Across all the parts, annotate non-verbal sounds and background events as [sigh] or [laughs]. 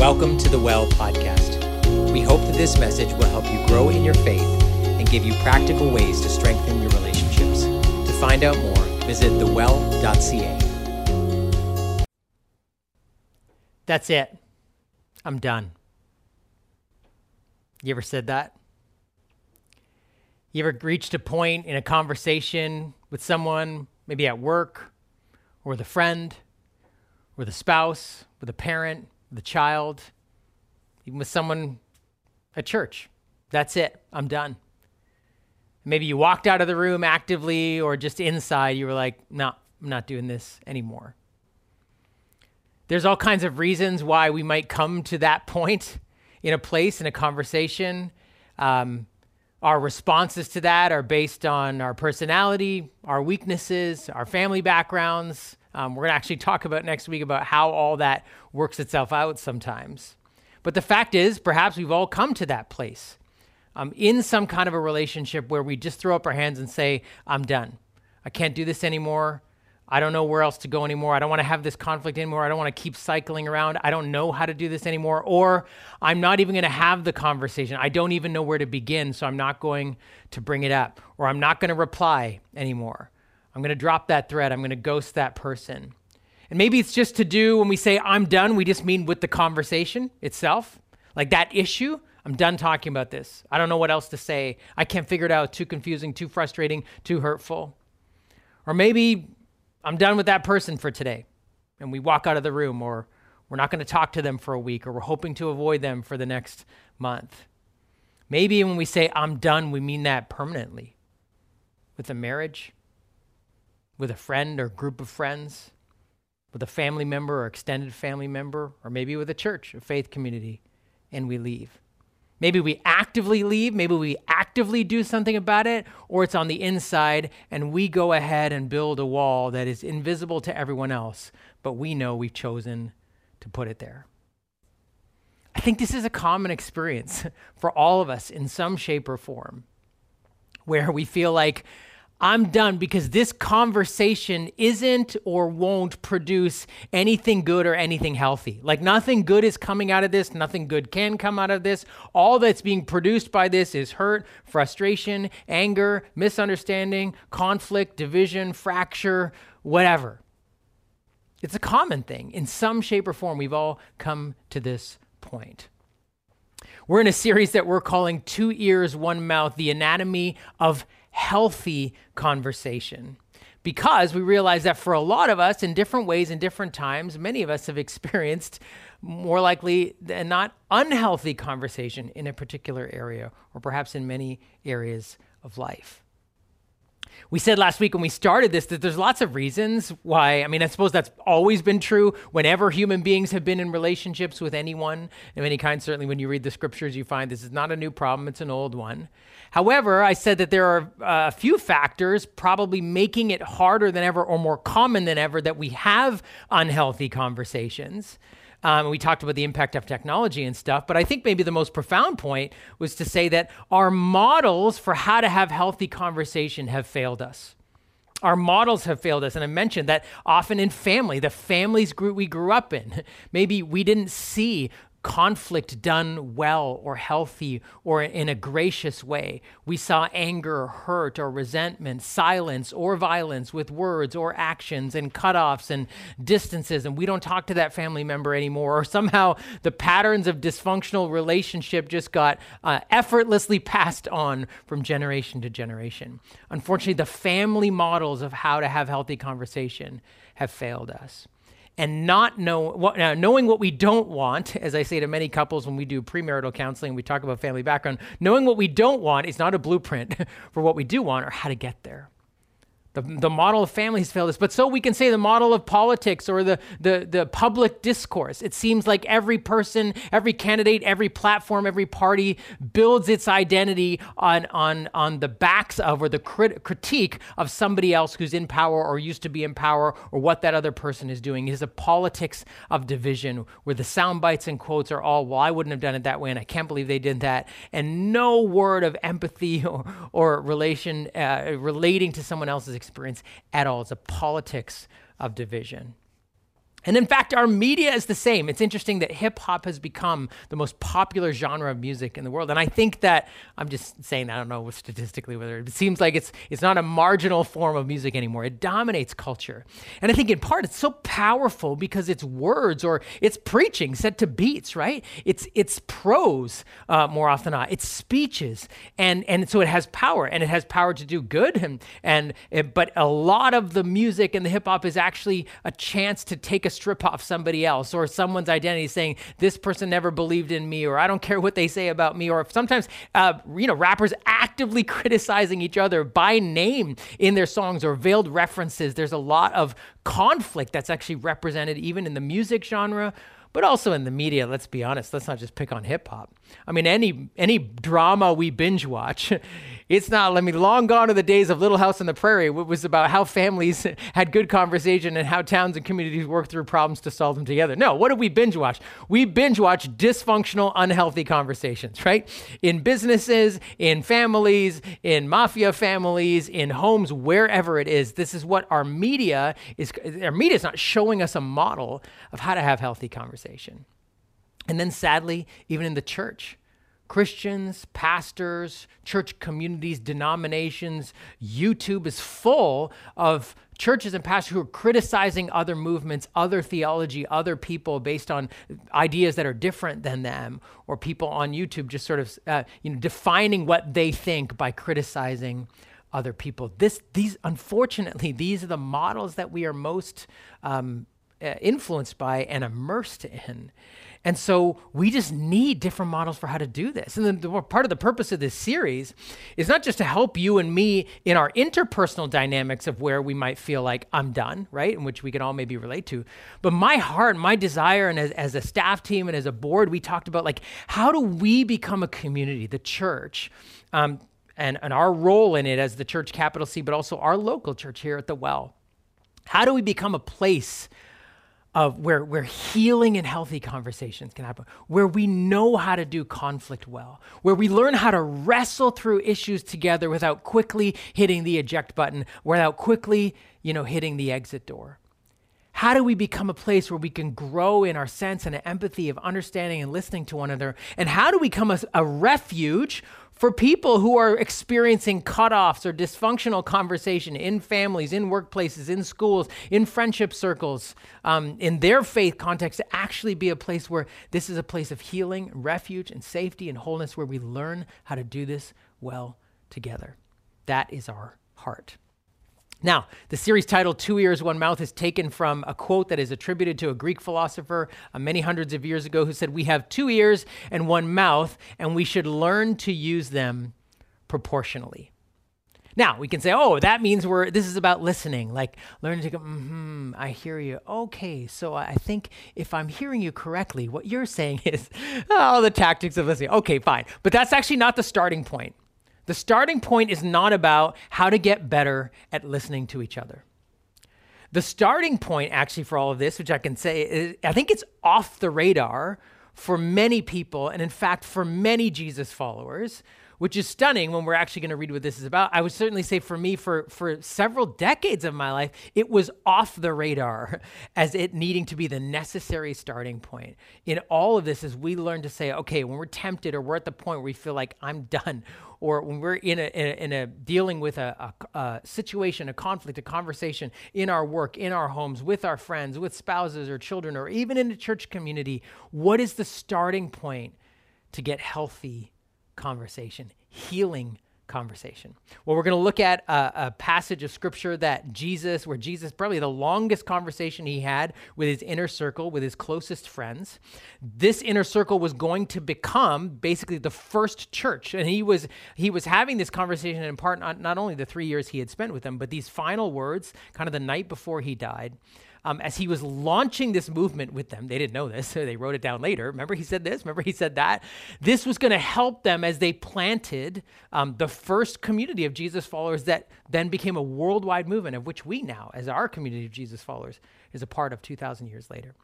Welcome to the Well podcast. We hope that this message will help you grow in your faith and give you practical ways to strengthen your relationships. To find out more, visit thewell.ca. That's it. I'm done. You ever said that? You ever reached a point in a conversation with someone, maybe at work, or with a friend, with a spouse, with a parent, a child, even with someone at church? That's it. I'm done. Maybe you walked out of the room actively or just inside, you were like, no, I'm not doing this anymore. There's all kinds of reasons why we might come to that point in a place, in a conversation. Um, our responses to that are based on our personality, our weaknesses, our family backgrounds. Um, we're going to actually talk about next week about how all that works itself out sometimes. But the fact is, perhaps we've all come to that place um, in some kind of a relationship where we just throw up our hands and say, I'm done. I can't do this anymore. I don't know where else to go anymore. I don't want to have this conflict anymore. I don't want to keep cycling around. I don't know how to do this anymore. Or I'm not even going to have the conversation. I don't even know where to begin, so I'm not going to bring it up. Or I'm not going to reply anymore. I'm going to drop that thread. I'm going to ghost that person. And maybe it's just to do when we say I'm done, we just mean with the conversation itself, like that issue. I'm done talking about this. I don't know what else to say. I can't figure it out. Too confusing, too frustrating, too hurtful. Or maybe I'm done with that person for today. And we walk out of the room, or we're not going to talk to them for a week, or we're hoping to avoid them for the next month. Maybe when we say I'm done, we mean that permanently with a marriage, with a friend or group of friends, with a family member or extended family member, or maybe with a church, a faith community, and we leave. Maybe we actively leave, maybe we actively do something about it, or it's on the inside and we go ahead and build a wall that is invisible to everyone else, but we know we've chosen to put it there. I think this is a common experience [laughs] for all of us in some shape or form, where we feel like I'm done because this conversation isn't or won't produce anything good or anything healthy. Like nothing good is coming out of this, nothing good can come out of this. All that's being produced by this is hurt, frustration, anger, misunderstanding, conflict, division, fracture, whatever. It's a common thing. In some shape or form, we've all come to this point. We're in a series that we're calling Two Ears, One Mouth The Anatomy of healthy conversation. Because we realize that for a lot of us in different ways in different times many of us have experienced more likely than not unhealthy conversation in a particular area or perhaps in many areas of life we said last week when we started this that there's lots of reasons why. I mean, I suppose that's always been true whenever human beings have been in relationships with anyone of any kind. Certainly, when you read the scriptures, you find this is not a new problem, it's an old one. However, I said that there are uh, a few factors probably making it harder than ever or more common than ever that we have unhealthy conversations. Um, we talked about the impact of technology and stuff, but I think maybe the most profound point was to say that our models for how to have healthy conversation have failed us. Our models have failed us. And I mentioned that often in family, the families group we grew up in, [laughs] maybe we didn't see conflict done well or healthy or in a gracious way. We saw anger, hurt, or resentment, silence or violence with words or actions and cutoffs and distances, and we don't talk to that family member anymore. [laughs] Or somehow the patterns of dysfunctional relationship just got uh, effortlessly passed on from generation to generation. Unfortunately, the family models of how to have healthy conversation have failed us and not know what, uh, knowing what we don't want, as I say to many couples when we do premarital counseling, we talk about family background. Knowing what we don't want is not a blueprint [laughs] for what we do want or how to get there. The, the model of family has failed us, but so we can say the model of politics or the, the, the public discourse. It seems like every person, every candidate, every platform, every party builds its identity on, on, on the backs of or the crit- critique of somebody else who's in power or used to be in power or what that other person is doing. It is a politics of division where the sound bites and quotes are all, well, I wouldn't have done it that way, and I can't believe they did that. And no word of empathy [laughs] or, or relation uh, relating to someone else's experience at all. It's a politics of division. And in fact, our media is the same. It's interesting that hip hop has become the most popular genre of music in the world. And I think that I'm just saying, I don't know statistically whether it seems like it's it's not a marginal form of music anymore. It dominates culture. And I think in part it's so powerful because it's words or it's preaching set to beats, right? It's it's prose uh, more often not. It's speeches. And and so it has power and it has power to do good and and but a lot of the music and the hip hop is actually a chance to take a strip off somebody else or someone's identity saying this person never believed in me or i don't care what they say about me or sometimes uh, you know rappers actively [laughs] criticizing each other by name in their songs or veiled references. There's a lot of conflict that's actually represented even in the music genre but also in the media let's be honest let's not just pick on hip hop i mean any any drama we binge watch [laughs] it's not, I mean, long gone are the days of Little House on the Prairie. It was about how families [laughs] had good conversation and how towns and communities work through problems to solve them together. No, what do we binge watch? We binge watch dysfunctional, unhealthy conversations, right? In businesses, in families, in mafia families, in homes, wherever it is. This is what our media is. Our media is not showing us a model of how to have healthy conversation. And then sadly, even in the church, Christians, pastors, church communities, denominations, YouTube is full of churches and pastors who are criticizing other movements, other theology, other people based on ideas that are different than them, or people on YouTube just sort of uh, you know defining what they think by criticizing other people. This, these, unfortunately, these are the models that we are most um, uh, influenced by and immersed in. And so we just need different models for how to do this. And then the, part of the purpose of this series is not just to help you and me in our interpersonal dynamics of where we might feel like I'm done, right? In which we can all maybe relate to. But my heart, my desire, and as, as a staff team and as a board, we talked about like, how do we become a community, the church? Um, and, and our role in it as the church capital C, but also our local church here at the Well. How do we become a place of where, where healing and healthy conversations can happen, where we know how to do conflict well, where we learn how to wrestle through issues together without quickly hitting the eject button, without quickly, you know, hitting the exit door. How do we become a place where we can grow in our sense and empathy of understanding and listening to one another? And how do we become a, a refuge for people who are experiencing cutoffs or dysfunctional conversation in families, in workplaces, in schools, in friendship circles, um, in their faith context, to actually be a place where this is a place of healing, refuge, and safety and wholeness where we learn how to do this well together. That is our heart. Now, the series title Two Ears, One Mouth is taken from a quote that is attributed to a Greek philosopher uh, many hundreds of years ago who said, We have two ears and one mouth, and we should learn to use them proportionally. Now, we can say, oh, that means we're, this is about listening, like learning to go, mm-hmm, I hear you. Okay, so I think if I'm hearing you correctly, what you're saying [laughs] is, oh, the tactics of listening. Okay, fine. But that's actually not the starting point. The starting point is not about how to get better at listening to each other. The starting point, actually, for all of this, which I can say, is, I think it's off the radar for many people, and in fact, for many Jesus followers, which is stunning when we're actually going to read what this is about. I would certainly say for me, for, for several decades of my life, it was off the radar [laughs] as it needing to be the necessary starting point. In all of this, as we learn to say, okay, when we're tempted or we're at the point where we feel like I'm done, [laughs] or when we're in a, in a, in a dealing with a, a, a situation, a conflict, a conversation in our work, in our homes, with our friends, with spouses or children, or even in the church community, what is the starting point to get healthy conversation, healing conversation. Well, we're going to look at a, a, passage of scripture that Jesus, where Jesus, probably the longest conversation he had with his inner circle, with his closest friends. This inner circle was going to become basically the first church. And he was, he was having this conversation in part, not, not only the three years he had spent with them, but these final words, kind of the night before he died um, as he was launching this movement with them. They didn't know this, so [laughs] they wrote it down later. Remember, he said this? Remember, he said that? This was going to help them as they planted um, the first community of Jesus followers that then became a worldwide movement, of which we now, as our community of Jesus followers, is a part of 2,000 years later.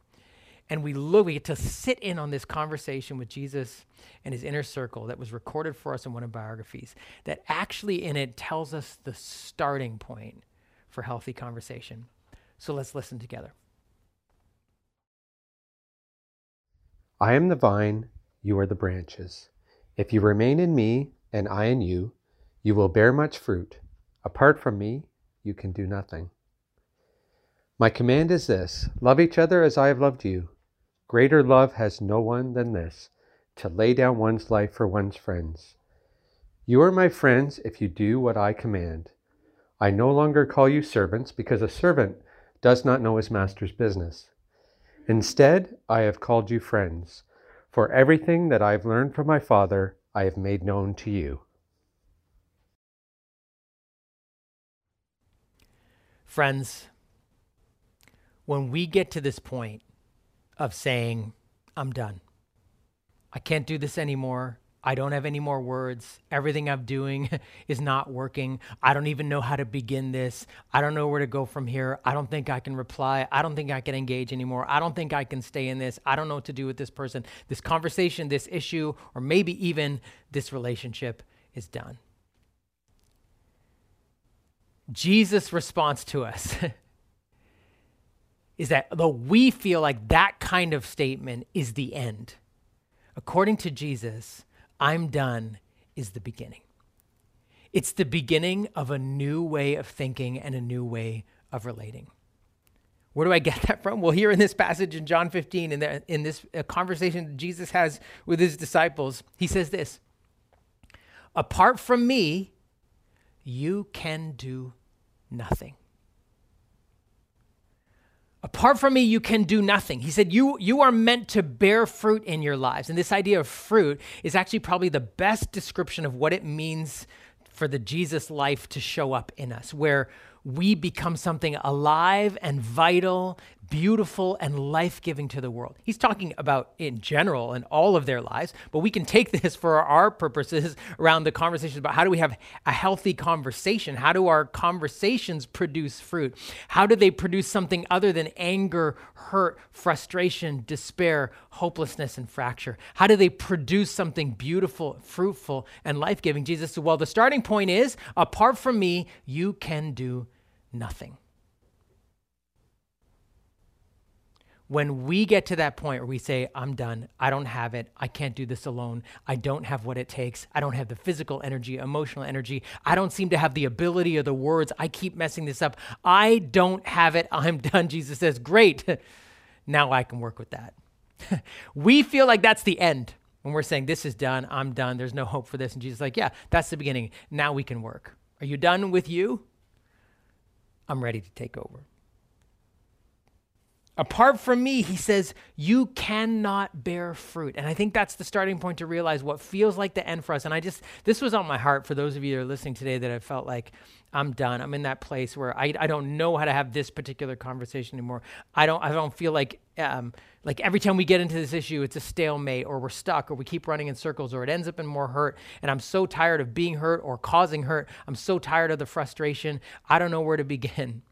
And we look, we get to sit in on this conversation with Jesus and his inner circle that was recorded for us in one of biographies, that actually in it tells us the starting point for healthy conversation. So let's listen together. I am the vine, you are the branches. If you remain in me, and I in you, you will bear much fruit. Apart from me, you can do nothing. My command is this love each other as I have loved you. Greater love has no one than this to lay down one's life for one's friends. You are my friends if you do what I command. I no longer call you servants because a servant does not know his master's business. Instead, I have called you friends, for everything that I have learned from my Father I have made known to you. Friends, when we get to this point of saying, I'm done, I can't do this anymore. I don't have any more words. Everything I'm doing [laughs] is not working. I don't even know how to begin this. I don't know where to go from here. I don't think I can reply. I don't think I can engage anymore. I don't think I can stay in this. I don't know what to do with this person. This conversation, this issue, or maybe even this relationship is done. Jesus' response to us [laughs] is that though we feel like that kind of statement is the end, according to Jesus, I'm done is the beginning. It's the beginning of a new way of thinking and a new way of relating. Where do I get [laughs] that from? Well, here in this passage in John 15, in, the, in this uh, conversation Jesus has with his disciples, he says this Apart from me, you can do nothing. Apart from me, you can do nothing. He said, you, you are meant to bear fruit in your lives. And this idea of fruit is actually probably the best description of what it means for the Jesus life to show up in us, where we become something alive and vital, beautiful and life giving to the world. He's talking about in general and all of their lives, but we can take [laughs] this for our purposes around the conversations about how do we have a healthy conversation? How do our conversations produce fruit? How do they produce something other than anger, hurt, frustration, despair, hopelessness, and fracture? How do they produce something beautiful, fruitful, and life giving? Jesus said, Well, the starting point is apart from me, you can do nothing. When we get to that point where we say, I'm done, I don't have it, I can't do this alone, I don't have what it takes, I don't have the physical energy, emotional energy, I don't seem to have the ability or the words, I keep messing this up, I don't have it, [laughs] I'm done. Jesus says, Great, [laughs] now I can work with that. [laughs] we feel like that's the end when we're saying, This is done, I'm done, there's no hope for this. And Jesus is like, Yeah, that's the beginning. Now we can work. Are you done with you? I'm ready to take over. Apart from me, he says, you cannot bear fruit. And I think that's the starting point to realize what feels like the end for us. And I just, this was on my heart for those of you that are listening today that I felt like I'm done. I'm in that place where I, I don't know how to have this particular conversation anymore. I don't, I don't feel like, um, like every time we get into this issue, it's a stalemate or we're stuck or we keep running in circles or it ends up in more hurt. And I'm so tired of being hurt or causing hurt. I'm so tired of the frustration. I don't know where to begin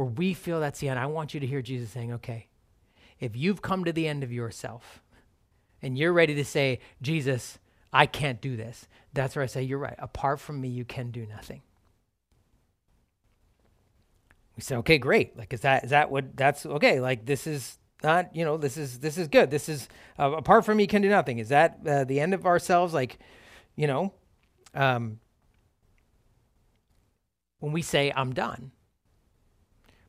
where we feel that's the end, I want you to hear Jesus saying, okay, if you've come to the end of yourself and you're ready to say, Jesus, I can't do this, that's where I say, you're right. Apart from me, you can do nothing. We say, okay, great. Like, is that, is that what, that's okay. Like, this is not, you know, this is, this is good. This is, uh, apart from me, can do nothing. Is that uh, the end of ourselves? Like, you know, um, when we say, I'm done,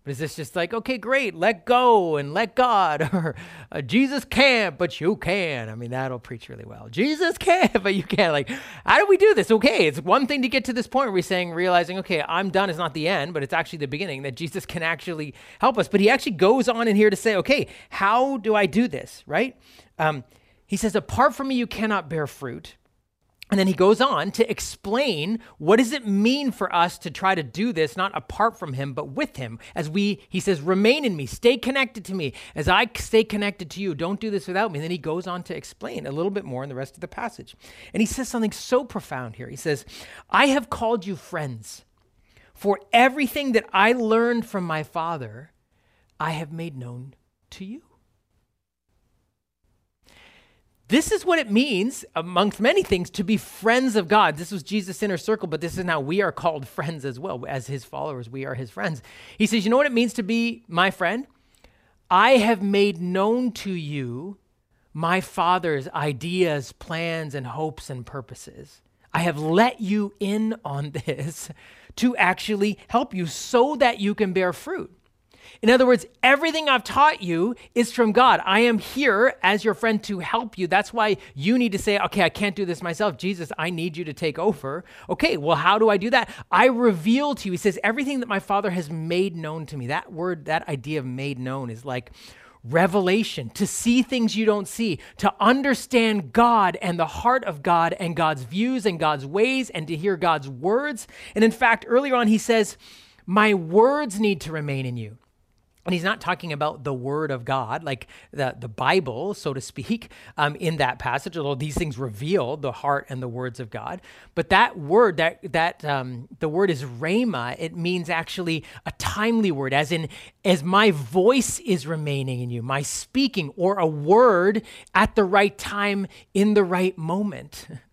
but is this just like, okay, great, let go and let God, [laughs] or uh, Jesus can't, but you can? I mean, that'll preach really well. Jesus can't, [laughs] but you can't. Like, how do we do this? Okay, it's one thing to get to this point where we're saying, realizing, okay, I'm done is not the end, but it's actually the beginning, that Jesus can actually help us. But he actually goes on in here to say, okay, how do I do this, right? Um, he says, apart from me, you cannot bear fruit. And then he goes on to explain what does it mean for us to try to do this not apart from him but with him as we he says remain in me stay connected to me as I stay connected to you don't do this without me and then he goes on to explain a little bit more in the rest of the passage. And he says something so profound here. He says, "I have called you friends for everything that I learned from my father I have made known to you." This is what it means, amongst many things, to be friends of God. This was Jesus' inner circle, but this is now we are called friends as well. As his followers, we are his friends. He says, You know what it means to be my friend? I have made known to you my Father's ideas, plans, and hopes and purposes. I have let you in on this [laughs] to actually help you so that you can bear fruit. In other words, everything I've taught you is from God. I am here as your friend to help you. That's why you need to say, okay, I can't do this myself. Jesus, I need you to take over. Okay, well, how do I do that? I reveal to you. He says, everything that my Father has made known to me. That word, that idea of made known is like, revelation, to see things you don't see, to understand God and the heart of God and God's views and God's ways, and to hear God's words. And in fact, earlier on, he says, My words need to remain in you. And he's not talking about the word of God, like the, the Bible, so to speak, um, in that passage, although these things reveal the heart and the words of God. But that word, that, that um, the word is rhema, it means actually a timely word, as in, as my voice is remaining in you, my speaking, or a word at the right time in the right moment. [laughs]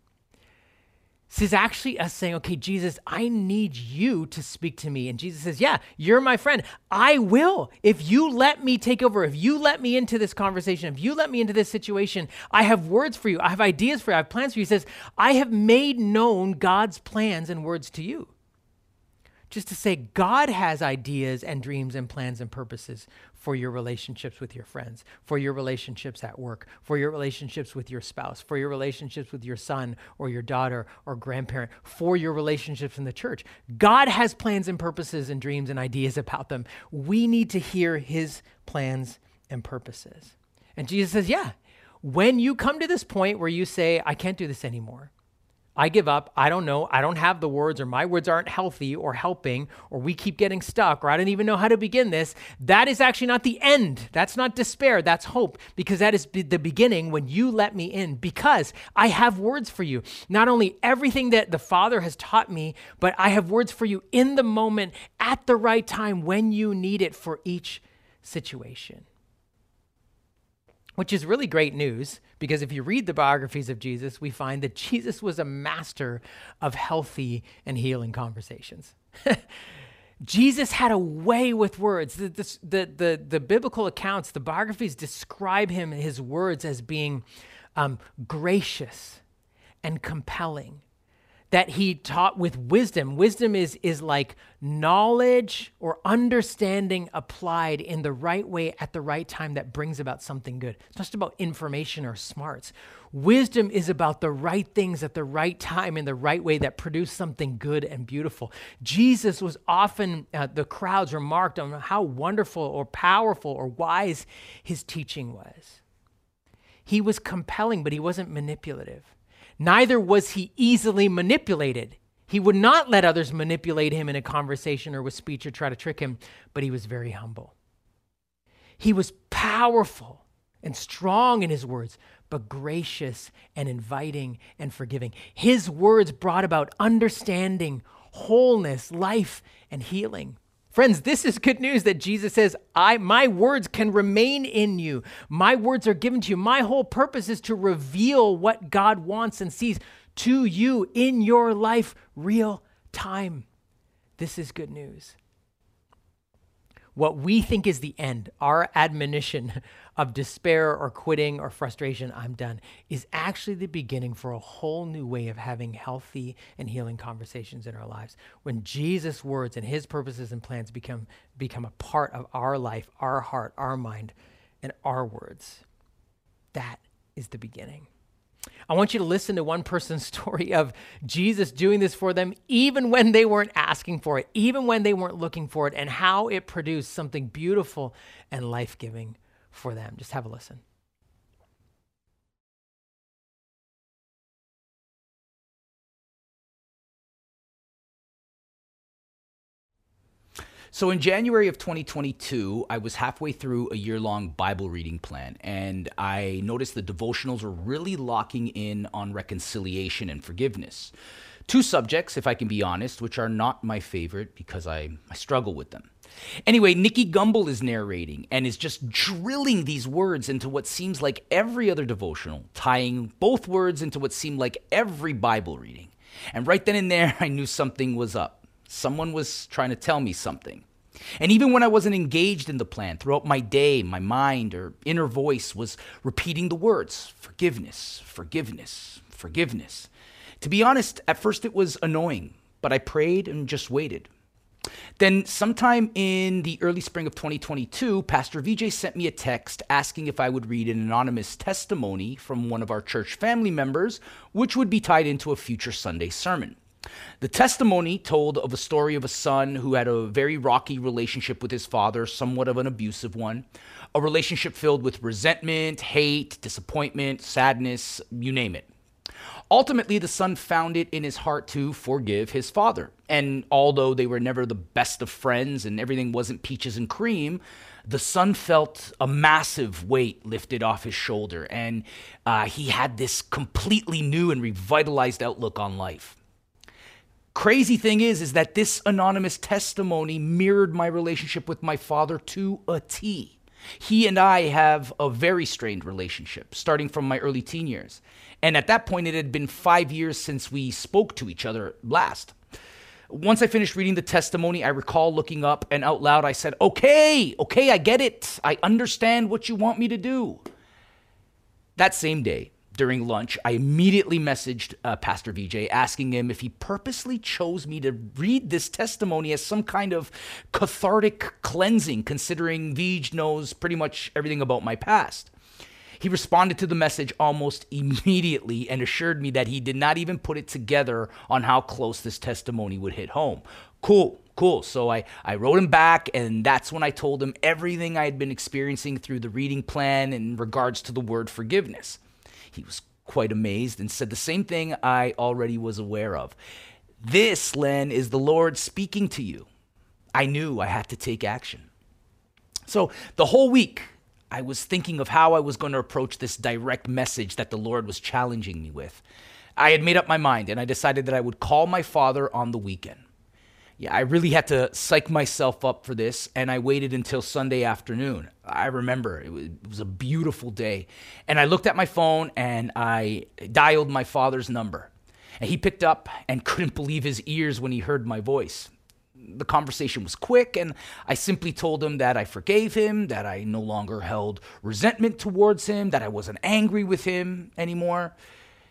This is actually us saying, okay, Jesus, I need you to speak to me. And Jesus says, yeah, you're my friend. I will. If you let me take over, if you let me into this conversation, if you let me into this situation, I have words for you. I have ideas for you. I have plans for you. He says, I have made known God's plans and words to you just to say God has ideas and dreams and plans and purposes for your relationships with your friends, for your relationships at work, for your relationships with your spouse, for your relationships with your son or your daughter or grandparent, for your relationships in the church. God has plans and purposes and dreams and ideas about them. We need to hear his plans and purposes. And Jesus says, Yeah, when you come to this point where you say, I can't do this anymore, I give up. I don't know. I don't have the words, or my words aren't healthy or helping, or we keep getting stuck, or I don't even know how to begin this. That is actually not the end. That's not despair. That's hope, because that is the beginning when you let me in, because I have words for you. Not only everything that the Father has taught me, but I have words for you in the moment, at the right time, when you need it for each situation which is really great news because if you read the biographies of Jesus, we find that Jesus was a master of healthy and healing conversations. [laughs] Jesus had a way with words. The, the, the, the, biblical accounts, the biographies describe him, his words, as being um, gracious and compelling that he taught with wisdom. Wisdom is, is like knowledge or understanding applied in the right way at the right time that brings about something good. It's not just about information or smarts. Wisdom is about the right things at the right time in the right way that produce something good and beautiful. Jesus was often, uh, the crowds remarked on how wonderful or powerful or wise his teaching was. He was compelling, but he wasn't manipulative. Neither was he easily manipulated. He would not let others manipulate him in a conversation or with speech or try to trick him, but he was very humble. He was powerful and strong in his words, but gracious and inviting and forgiving. His words brought about understanding, wholeness, life, and healing. Friends, this is good news that Jesus says, I my words can remain in you. My words are given to you. My whole purpose is to reveal what God wants and sees to you in your life real time. This is good news what we think is the end, our admonition [laughs] of despair or quitting or frustration, I'm done, is actually the beginning for a whole new way of having healthy and healing conversations in our lives. When Jesus' words and his purposes and plans become, become a part of our life, our heart, our mind, and our words, that is the beginning. I want you to listen to one person's [laughs] story of Jesus doing this for them, even when they weren't asking for it, even when they weren't looking for it, and how it produced something beautiful and life giving for them. Just have a listen. So in January of 2022, I was halfway through a year long Bible reading plan, and I noticed the devotionals were really locking in on reconciliation and forgiveness. Two subjects, if I can be honest, which are not my favorite because I, I struggle with them. Anyway, Nicky Gumbel is narrating and is just drilling these words into what seems like every other devotional, tying both words into what seemed like every Bible reading. And right then and there, [laughs] I knew something was up. Someone was trying to tell me something. And even when I wasn't engaged in the plan, throughout my day, my mind or inner voice was repeating the words forgiveness, forgiveness, forgiveness. To be honest, at first it was annoying, but I prayed and just waited. Then, sometime in the early spring of 2022, Pastor VJ sent me a text asking if I would read an anonymous testimony from one of our church family members, which would be tied into a future Sunday sermon. The testimony told of a story of a son who had a very rocky relationship with his father, somewhat of an abusive one, a relationship filled with resentment, hate, disappointment, sadness, you name it. Ultimately, the son found it in his heart to forgive his father. And although they were never the best of friends and everything wasn't peaches and cream, the son felt a massive weight lifted off his shoulder. And uh, he had this completely new and revitalized outlook on life. Crazy thing is, is that this anonymous testimony mirrored my relationship with my father to a T. He and I have a very strained relationship, starting from my early teen years. And at that point, it had been five years since we spoke to each other last. Once I finished reading the testimony, I recall looking up and out loud I said, Okay, okay, I get it. I understand what you want me to do. That same day, during lunch, I immediately messaged uh, Pastor VJ asking him if he purposely chose me to read this testimony as some kind of cathartic cleansing, considering VJ knows pretty much everything about my past. He responded to the message almost immediately and assured me that he did not even put it together on how close this testimony would hit home. Cool, cool. So I, I wrote him back, and that's when I told him everything I had been experiencing through the reading plan in regards to the word forgiveness. He was quite amazed and said the same thing I already was aware of. This, Len, is the Lord speaking to you. I knew I had to take action. So the whole week, I was thinking of how I was going to approach this direct message that the Lord was challenging me with. I had made up my mind and I decided that I would call my father on the weekend. Yeah, I really had to psych myself up for this, and I waited until Sunday afternoon. I remember it was, it was, a beautiful day. And I looked at my phone and I dialed my father's number. And he picked up and couldn't believe his ears when he heard my voice the conversation was quick, and I simply told him that I forgave him, that I no longer held resentment towards him, that I wasn't angry with him anymore.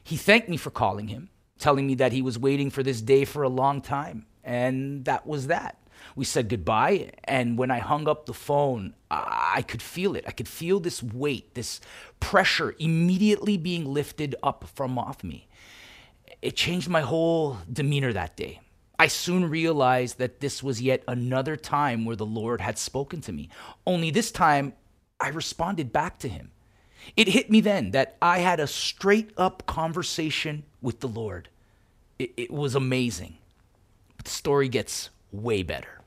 He thanked me for calling him, telling me that he was waiting for this day for a long time, and that was that. We said goodbye, and when I hung up the phone, I could feel it. I could feel this weight, this pressure immediately being lifted up from off me. It changed my whole demeanor that day. I soon realized that this was yet another time where the Lord had spoken to me. Only this time, I responded back to him. It hit me then that I had a straight up conversation with the Lord. It, it, was amazing. But the story gets way better.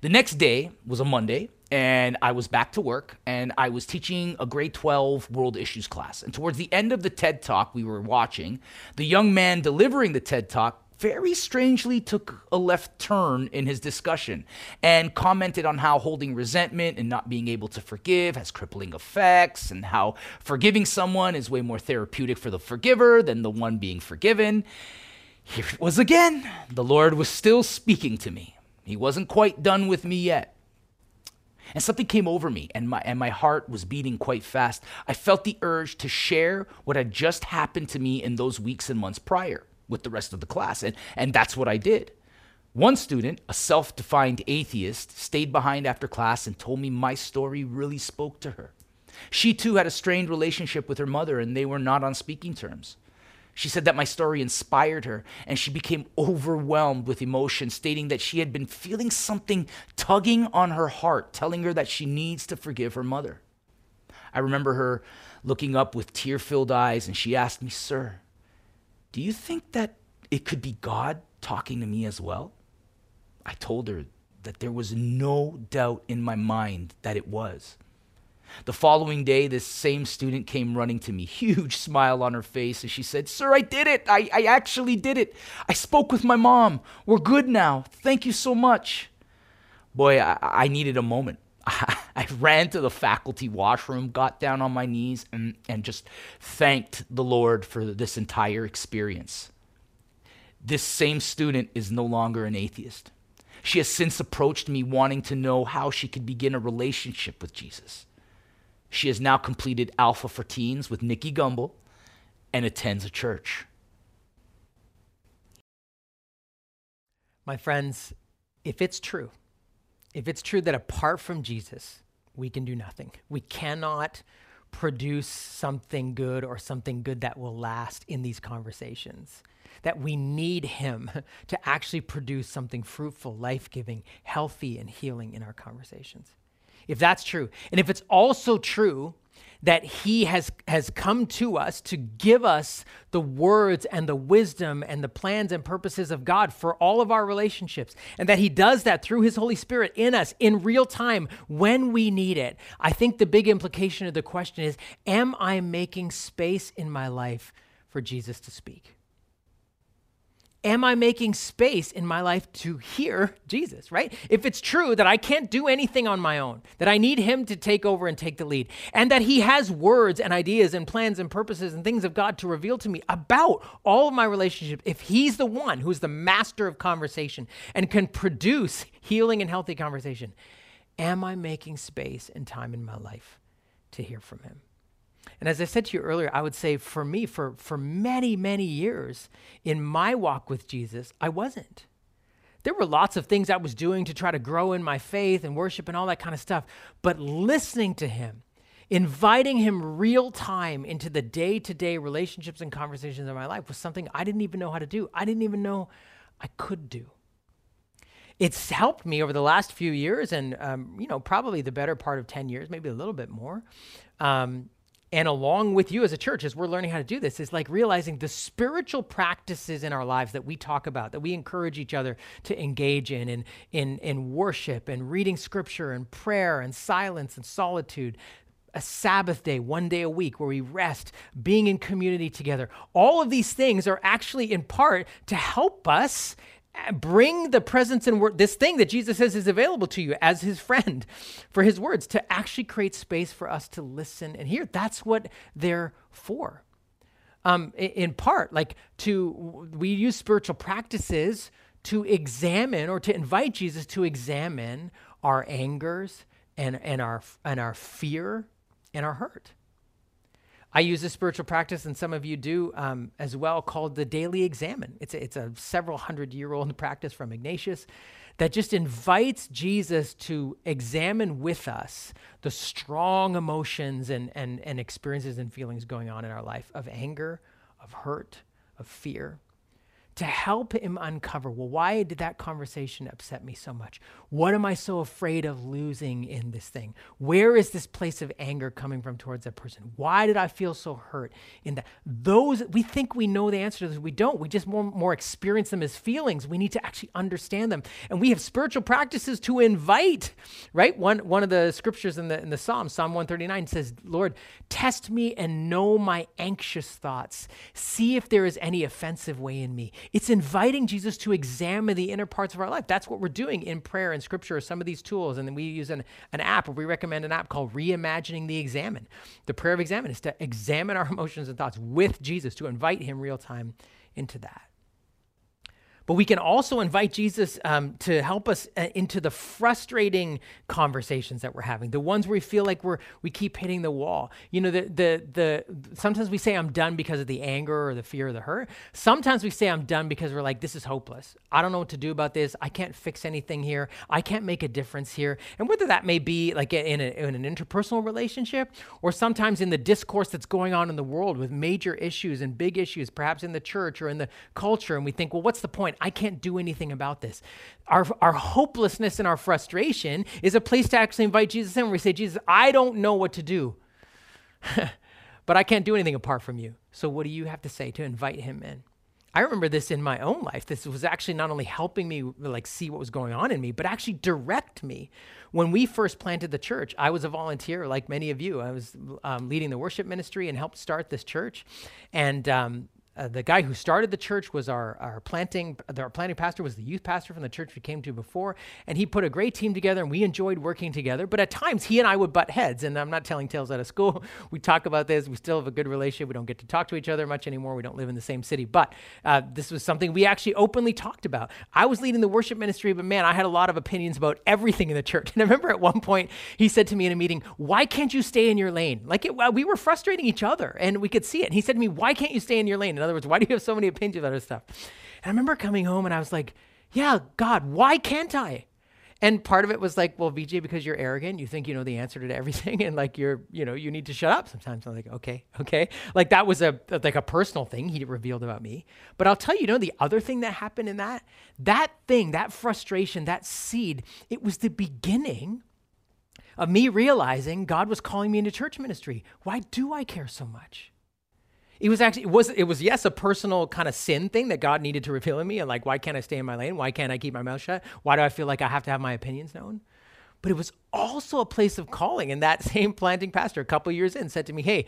The next day was a Monday, and I was back to work, and I was teaching a grade 12 world issues class. And towards the end of the TED Talk we were watching, the young man delivering the TED Talk very strangely took a left turn in his discussion and commented on how holding resentment and not being able to forgive has crippling effects and how forgiving someone is way more therapeutic for the forgiver than the one being forgiven. Here it was again. The Lord was still speaking to me. He wasn't quite done with me yet. And something came over me, and my, and my heart was beating quite fast. I felt the urge to share what had just happened to me in those weeks and months prior with the rest of the class. And, and that's what I did. One student, a self defined atheist, stayed behind after class and told me my story really spoke to her. She too had a strained relationship with her mother, and they were not on speaking terms. She said that my story inspired her, and she became overwhelmed with emotion, stating that she had been feeling something tugging on her heart, telling her that she needs to forgive her mother. I remember her looking up with tear filled eyes, and she asked me, Sir, do you think that it could be God talking to me as well? I told her that there was no doubt in my mind that it was. The following day, this same student came running to me, huge smile on her face, and she said, Sir, I did it. I, I actually did it. I spoke with my mom. We're good now. Thank you so much. Boy, I, I needed a moment. [laughs] I ran to the faculty washroom, got down on my knees, and, and just thanked the Lord for this entire experience. This same student is no longer an atheist. She has since approached me wanting to know how she could begin a relationship with Jesus. She has now completed Alpha for Teens with Nicky Gumbel and attends a church. My friends, if it's true, if it's true that apart from Jesus, we can do nothing, we cannot produce something good or something good that will last in these conversations. That we need Him [laughs] to actually produce something fruitful, life giving, healthy, and healing in our conversations. If that's true, and if it's also true that he has, has come to us to give us the words and the wisdom and the plans and purposes of God for all of our relationships, and that he does that through his Holy Spirit in us in real time when we need it. I think the big implication of the question is Am I making space in my life for Jesus to speak? Am I making space in my life to hear Jesus, right? If it's true that I can't do anything on my own, that I need Him to take over and take the lead, and that He has words and ideas and plans and purposes and things of God to reveal to me about all of my relationships, if He's the one who's the master of conversation and can produce healing and healthy conversation, am I making space and time in my life to hear from Him? And as I said to you earlier, I would say for me, for, for many, many years in my walk with Jesus, I wasn't. There were lots of things I was doing to try to grow in my faith and worship and all that kind of stuff. But listening to him, inviting him real time into the day to day relationships and conversations in my life was something I didn't even know how to do. I didn't even know I could do. It's helped me over the last few years and, um, you know, probably the better part of 10 years, maybe a little bit more. Um, and along with you as a church, as we're learning how to do this, is like realizing the spiritual practices in our lives that we talk about, that we encourage each other to engage in, in, in, in worship and reading scripture and prayer and silence and solitude, a Sabbath day, one day a week where we rest, being in community together. All of these things are actually in part to help us bring the presence and word, this thing that Jesus says is available to you as his friend [laughs] for his words, to actually create space for us to listen and hear. That's what they're for. Um, in part, like to, we use spiritual practices to examine or to invite Jesus to examine our angers and, and, our, and our fear and our hurt. I use a spiritual practice, and some of you do um, as well, called the daily examen. It's a, it's a several hundred year old practice from Ignatius that just invites Jesus to examine with us the strong emotions and, and, and experiences and feelings going on in our life of anger, of hurt, of fear to help him uncover well, why did that conversation upset me so much? What am I so afraid of losing in this thing? Where is this place of anger coming from towards that person? Why did I feel so hurt in that? Those, we think we know the answer to this. We don't. We just more, more experience them as feelings. We need to actually understand them. And we have spiritual practices to invite, right? One, one of the scriptures in the, in the Psalm, Psalm 139 says, Lord, test me and know my anxious thoughts. See if there is any offensive way in me it's inviting Jesus to examen the inner parts of our life. That's what we're doing in prayer and scripture, some of these tools. And then we use an, an app, or we recommend an app called Reimagining the Examen. The prayer of examine is to examine our [laughs] emotions and thoughts with Jesus, to invite him real time into that. But we can also invite Jesus um, to help us uh, into the frustrating conversations that we're having, the ones where we feel like we're we keep hitting the wall. You know, the the the sometimes we say I'm done because of the anger or the fear or the hurt. Sometimes we say I'm done because we're like this is hopeless. I don't know what to do about this. I can't fix anything here. I can't make a difference here. And whether that may be like in, a, in an interpersonal relationship or sometimes in the discourse that's going on in the world with major issues and big issues, perhaps in the church or in the culture, and we think, well, what's the point? I can't do anything about this. Our, our hopelessness and our frustration is a place to actually invite Jesus in where we say, Jesus, I don't know what to do, [laughs] but I can't do anything apart from you. So what do you have to say to invite him in? I remember this in my own life. This was actually not only helping me like see what was going on in me, but actually direct me. When we first planted the church, I was a volunteer, like many of you. I was um, leading the worship ministry and helped start this church, and um, uh, the guy who started the church was our, our planting our planting pastor was the youth pastor from the church we came to before and he put a great team together and we enjoyed working together. But at times he and i would butt heads and i'm not telling tales out of school. [laughs] We talk about this. We still have a good relationship. We don't get to talk to each other much anymore. We don't live in the same city. But uh, this was something we actually openly talked about. I was leading the worship ministry but man i had a lot of opinions about everything in the church. [laughs] And i remember at one point he said to me in a meeting why can't you stay in your lane? Like it, we were frustrating each other and we could see it. And he said to me why can't you stay in your lane in other words, why do you have so many opinions about this stuff? And I remember coming home and I was like, yeah, God, why can't I? And part of it was like, well, VJ, because you're arrogant, you think you know the answer to everything, [laughs] and like you're, you know, you need to shut up sometimes. I'm like, okay, okay. Like that was a like a personal thing he revealed about me. But I'll tell you, you know, the other thing that happened in that, that thing, that frustration, that seed, it was the beginning of me realizing God was calling me into church ministry. Why do I care so much? It was actually it was it was yes a personal kind of sin thing that God needed to reveal in me and like why can't I stay in my lane? Why can't I keep my mouth shut? Why do I feel like I have to have my opinions known? But it was also a place of calling. And that [laughs] same planting pastor, a couple years in, said to me, "Hey,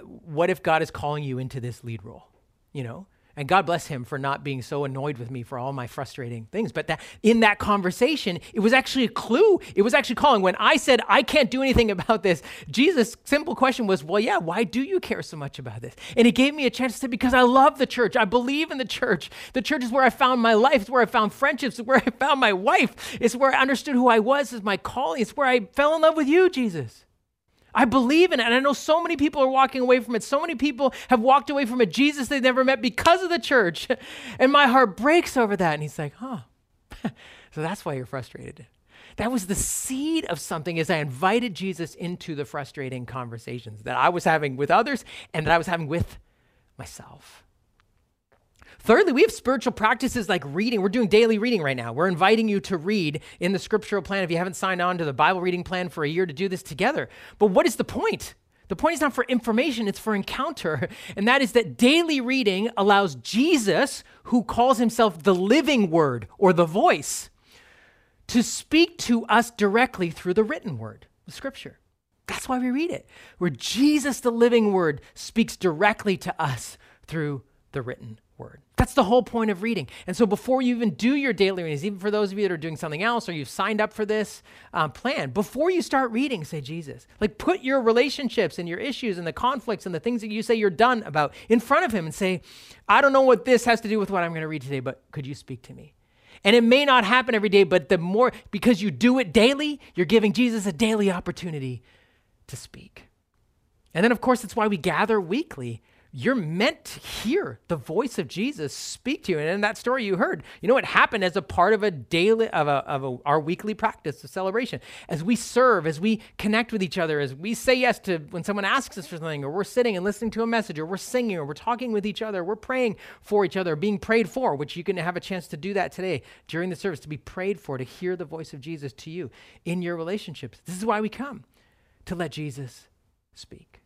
what if God is calling you into this lead role? You know, and God bless him for not being so annoyed with me for all my frustrating things. But that in that conversation, it was actually a clue. It was actually calling. When I said, I can't do anything about this, Jesus' simple question was, Well, yeah, why do you care so much about this? And he gave me a chance to say, Because I love the church. I believe in the church. The church is where I found my life. It's where I found friendships. It's where I found my wife. It's where I understood who I was as my calling. It's where I fell in love with you, Jesus. I believe in it. And I know so many people are walking away from it. So many people have walked away from a Jesus they've never met because of the church. [laughs] And my heart breaks over that. And he's like, huh. [laughs] so that's why you're frustrated. That was the seed of something as I invited Jesus into the frustrating conversations that I was having with others and that I was having with myself. Thirdly, we have spiritual practices like reading. We're doing daily reading right now. We're inviting you to read in the scriptural plan. If you haven't signed on to the Bible reading plan for a year to do this together. But what is the point? The point is not for information, it's for encounter. [laughs] And that is that daily reading allows Jesus, who calls himself the living word or the voice, to speak to us directly through the written word, the scripture. That's why we read it, where Jesus, the living word, speaks directly to us through the written word. That's the whole point of reading. And so before you even do your daily readings, even for those of you that are doing something else or you've signed up for this um, plan, before you start reading, say Jesus. Like put your relationships and your issues and the conflicts and the things that you say you're done about in front of him and say, I don't know what this has to do with what I'm going to read today, but could you speak to me? And it may not happen every day, but the more, because you do it daily, you're giving Jesus a daily opportunity to speak. And then, of course, that's why we gather weekly you're meant to hear the voice of Jesus speak to you. And in that story you heard, you know what happened as a part of a daily of, a, of a, our weekly practice of celebration. As we serve, as we connect with each other, as we say yes to when someone asks us for something, or we're sitting and listening to a message, or we're singing, or we're talking with each other, we're praying for each other, being prayed for, which you can have a chance to do that today during the service, to be prayed for, to hear the voice of Jesus to you in your relationships. This is why we come to let Jesus speak.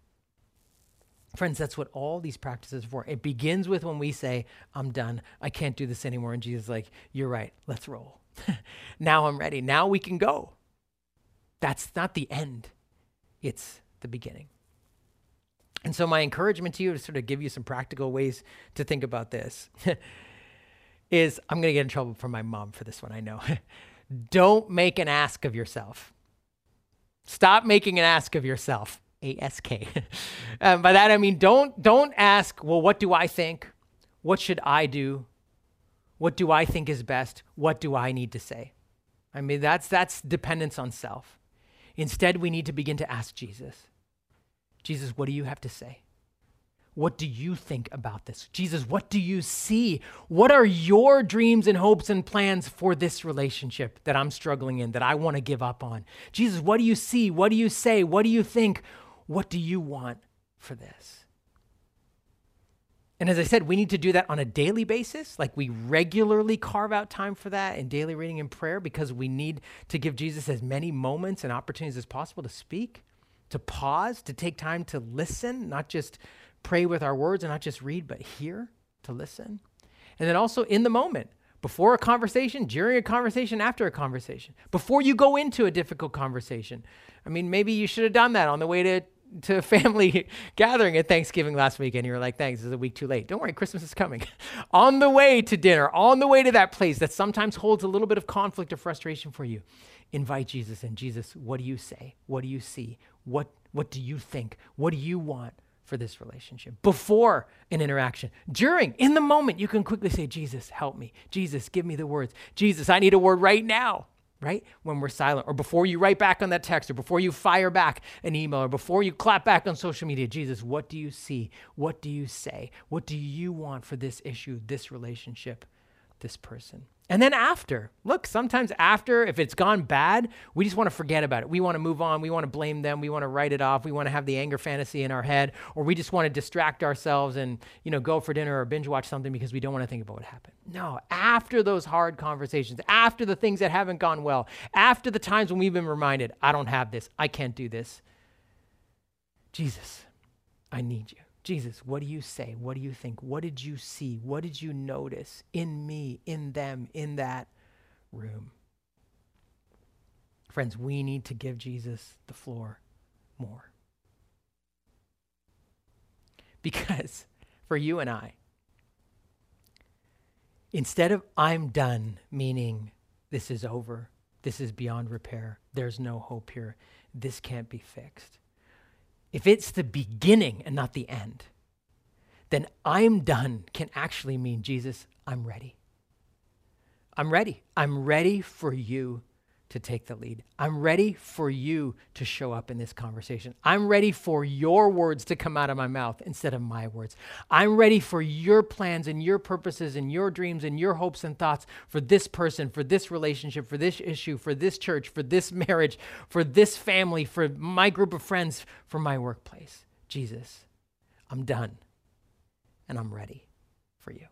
Friends, that's what all these practices are for. It begins with when we say, I'm done. I can't do this anymore. And Jesus is like, You're right. Let's roll. [laughs] now I'm ready. Now we can go. That's not the end, it's the beginning. And so, my encouragement to you to sort of give you some practical ways to think about this [laughs] is I'm going to get in trouble from my mom for this one, I know. [laughs] Don't make an ask of yourself. Stop making an ask of yourself. ASK. [laughs] um, by that I mean don't don't ask, well, what do I think? What should I do? What do I think is best? What do I need to say? I mean that's that's dependence on self. Instead, we need to begin to ask Jesus. Jesus, what do you have to say? What do you think about this? Jesus, what do you see? What are your dreams and hopes and plans for this relationship that I'm struggling in, that I want to give up on? Jesus, what do you see? What do you say? What do you think? What do you want for this? And as I said, we need to do that on a daily basis. Like we regularly carve out time for that in daily reading and prayer because we need to give Jesus as many moments and opportunities as possible to speak, to pause, to take time to listen, not just pray with our words and not just read, but hear, to listen. And then also in the moment, before a conversation, during a conversation, after a conversation, before you go into a difficult conversation. I mean, maybe you should have done that on the way to to a family [laughs] gathering at Thanksgiving last week and you were like, thanks, is a week too late. Don't worry, Christmas is coming. [laughs] on the way to dinner, on the way to that place that sometimes holds a little bit of conflict or frustration for you, invite Jesus in. Jesus, what do you say? What do you see? What, what do you think? What do you want? For this relationship before an interaction, during, in the moment, you can quickly say, Jesus, help me. Jesus, give me the words. Jesus, I need a word right now right? When we're silent, or before you write back on that text, or before you fire back an email, or before you clap back on social media, Jesus, what do you see? What do you say? What do you want for this issue, this relationship, this person? And then after, look, sometimes after, if it's gone bad, we just want to forget about it. We want to move on. We want to blame them. We want to write it off. We want to have the anger fantasy in our head, or we just want to distract ourselves and, you know, go for dinner or binge watch something because we don't want to think about what happened. No, after those hard conversations, after the things that haven't gone well, after the times when we've been reminded, I don't have this, I can't do this. Jesus, I need you. Jesus, what do you say? What do you think? What did you see? What did you notice in me, in them, in that room? Friends, we need to give Jesus the floor more. Because [laughs] for you and I, instead of I'm done, meaning this is over, this is beyond repair, there's no hope here, this can't be fixed if it's the beginning and not the end, then I'm done can actually mean, Jesus, I'm ready. I'm ready. I'm ready for you to take the lead. I'm ready for you to show up in this conversation. I'm ready for your words to come out of my mouth instead of my words. I'm ready for your plans and your purposes and your dreams and your hopes and thoughts for this person, for this relationship, for this issue, for this church, for this [laughs] marriage, for this family, for my group of friends, for my workplace. Jesus, I'm done and I'm ready for you.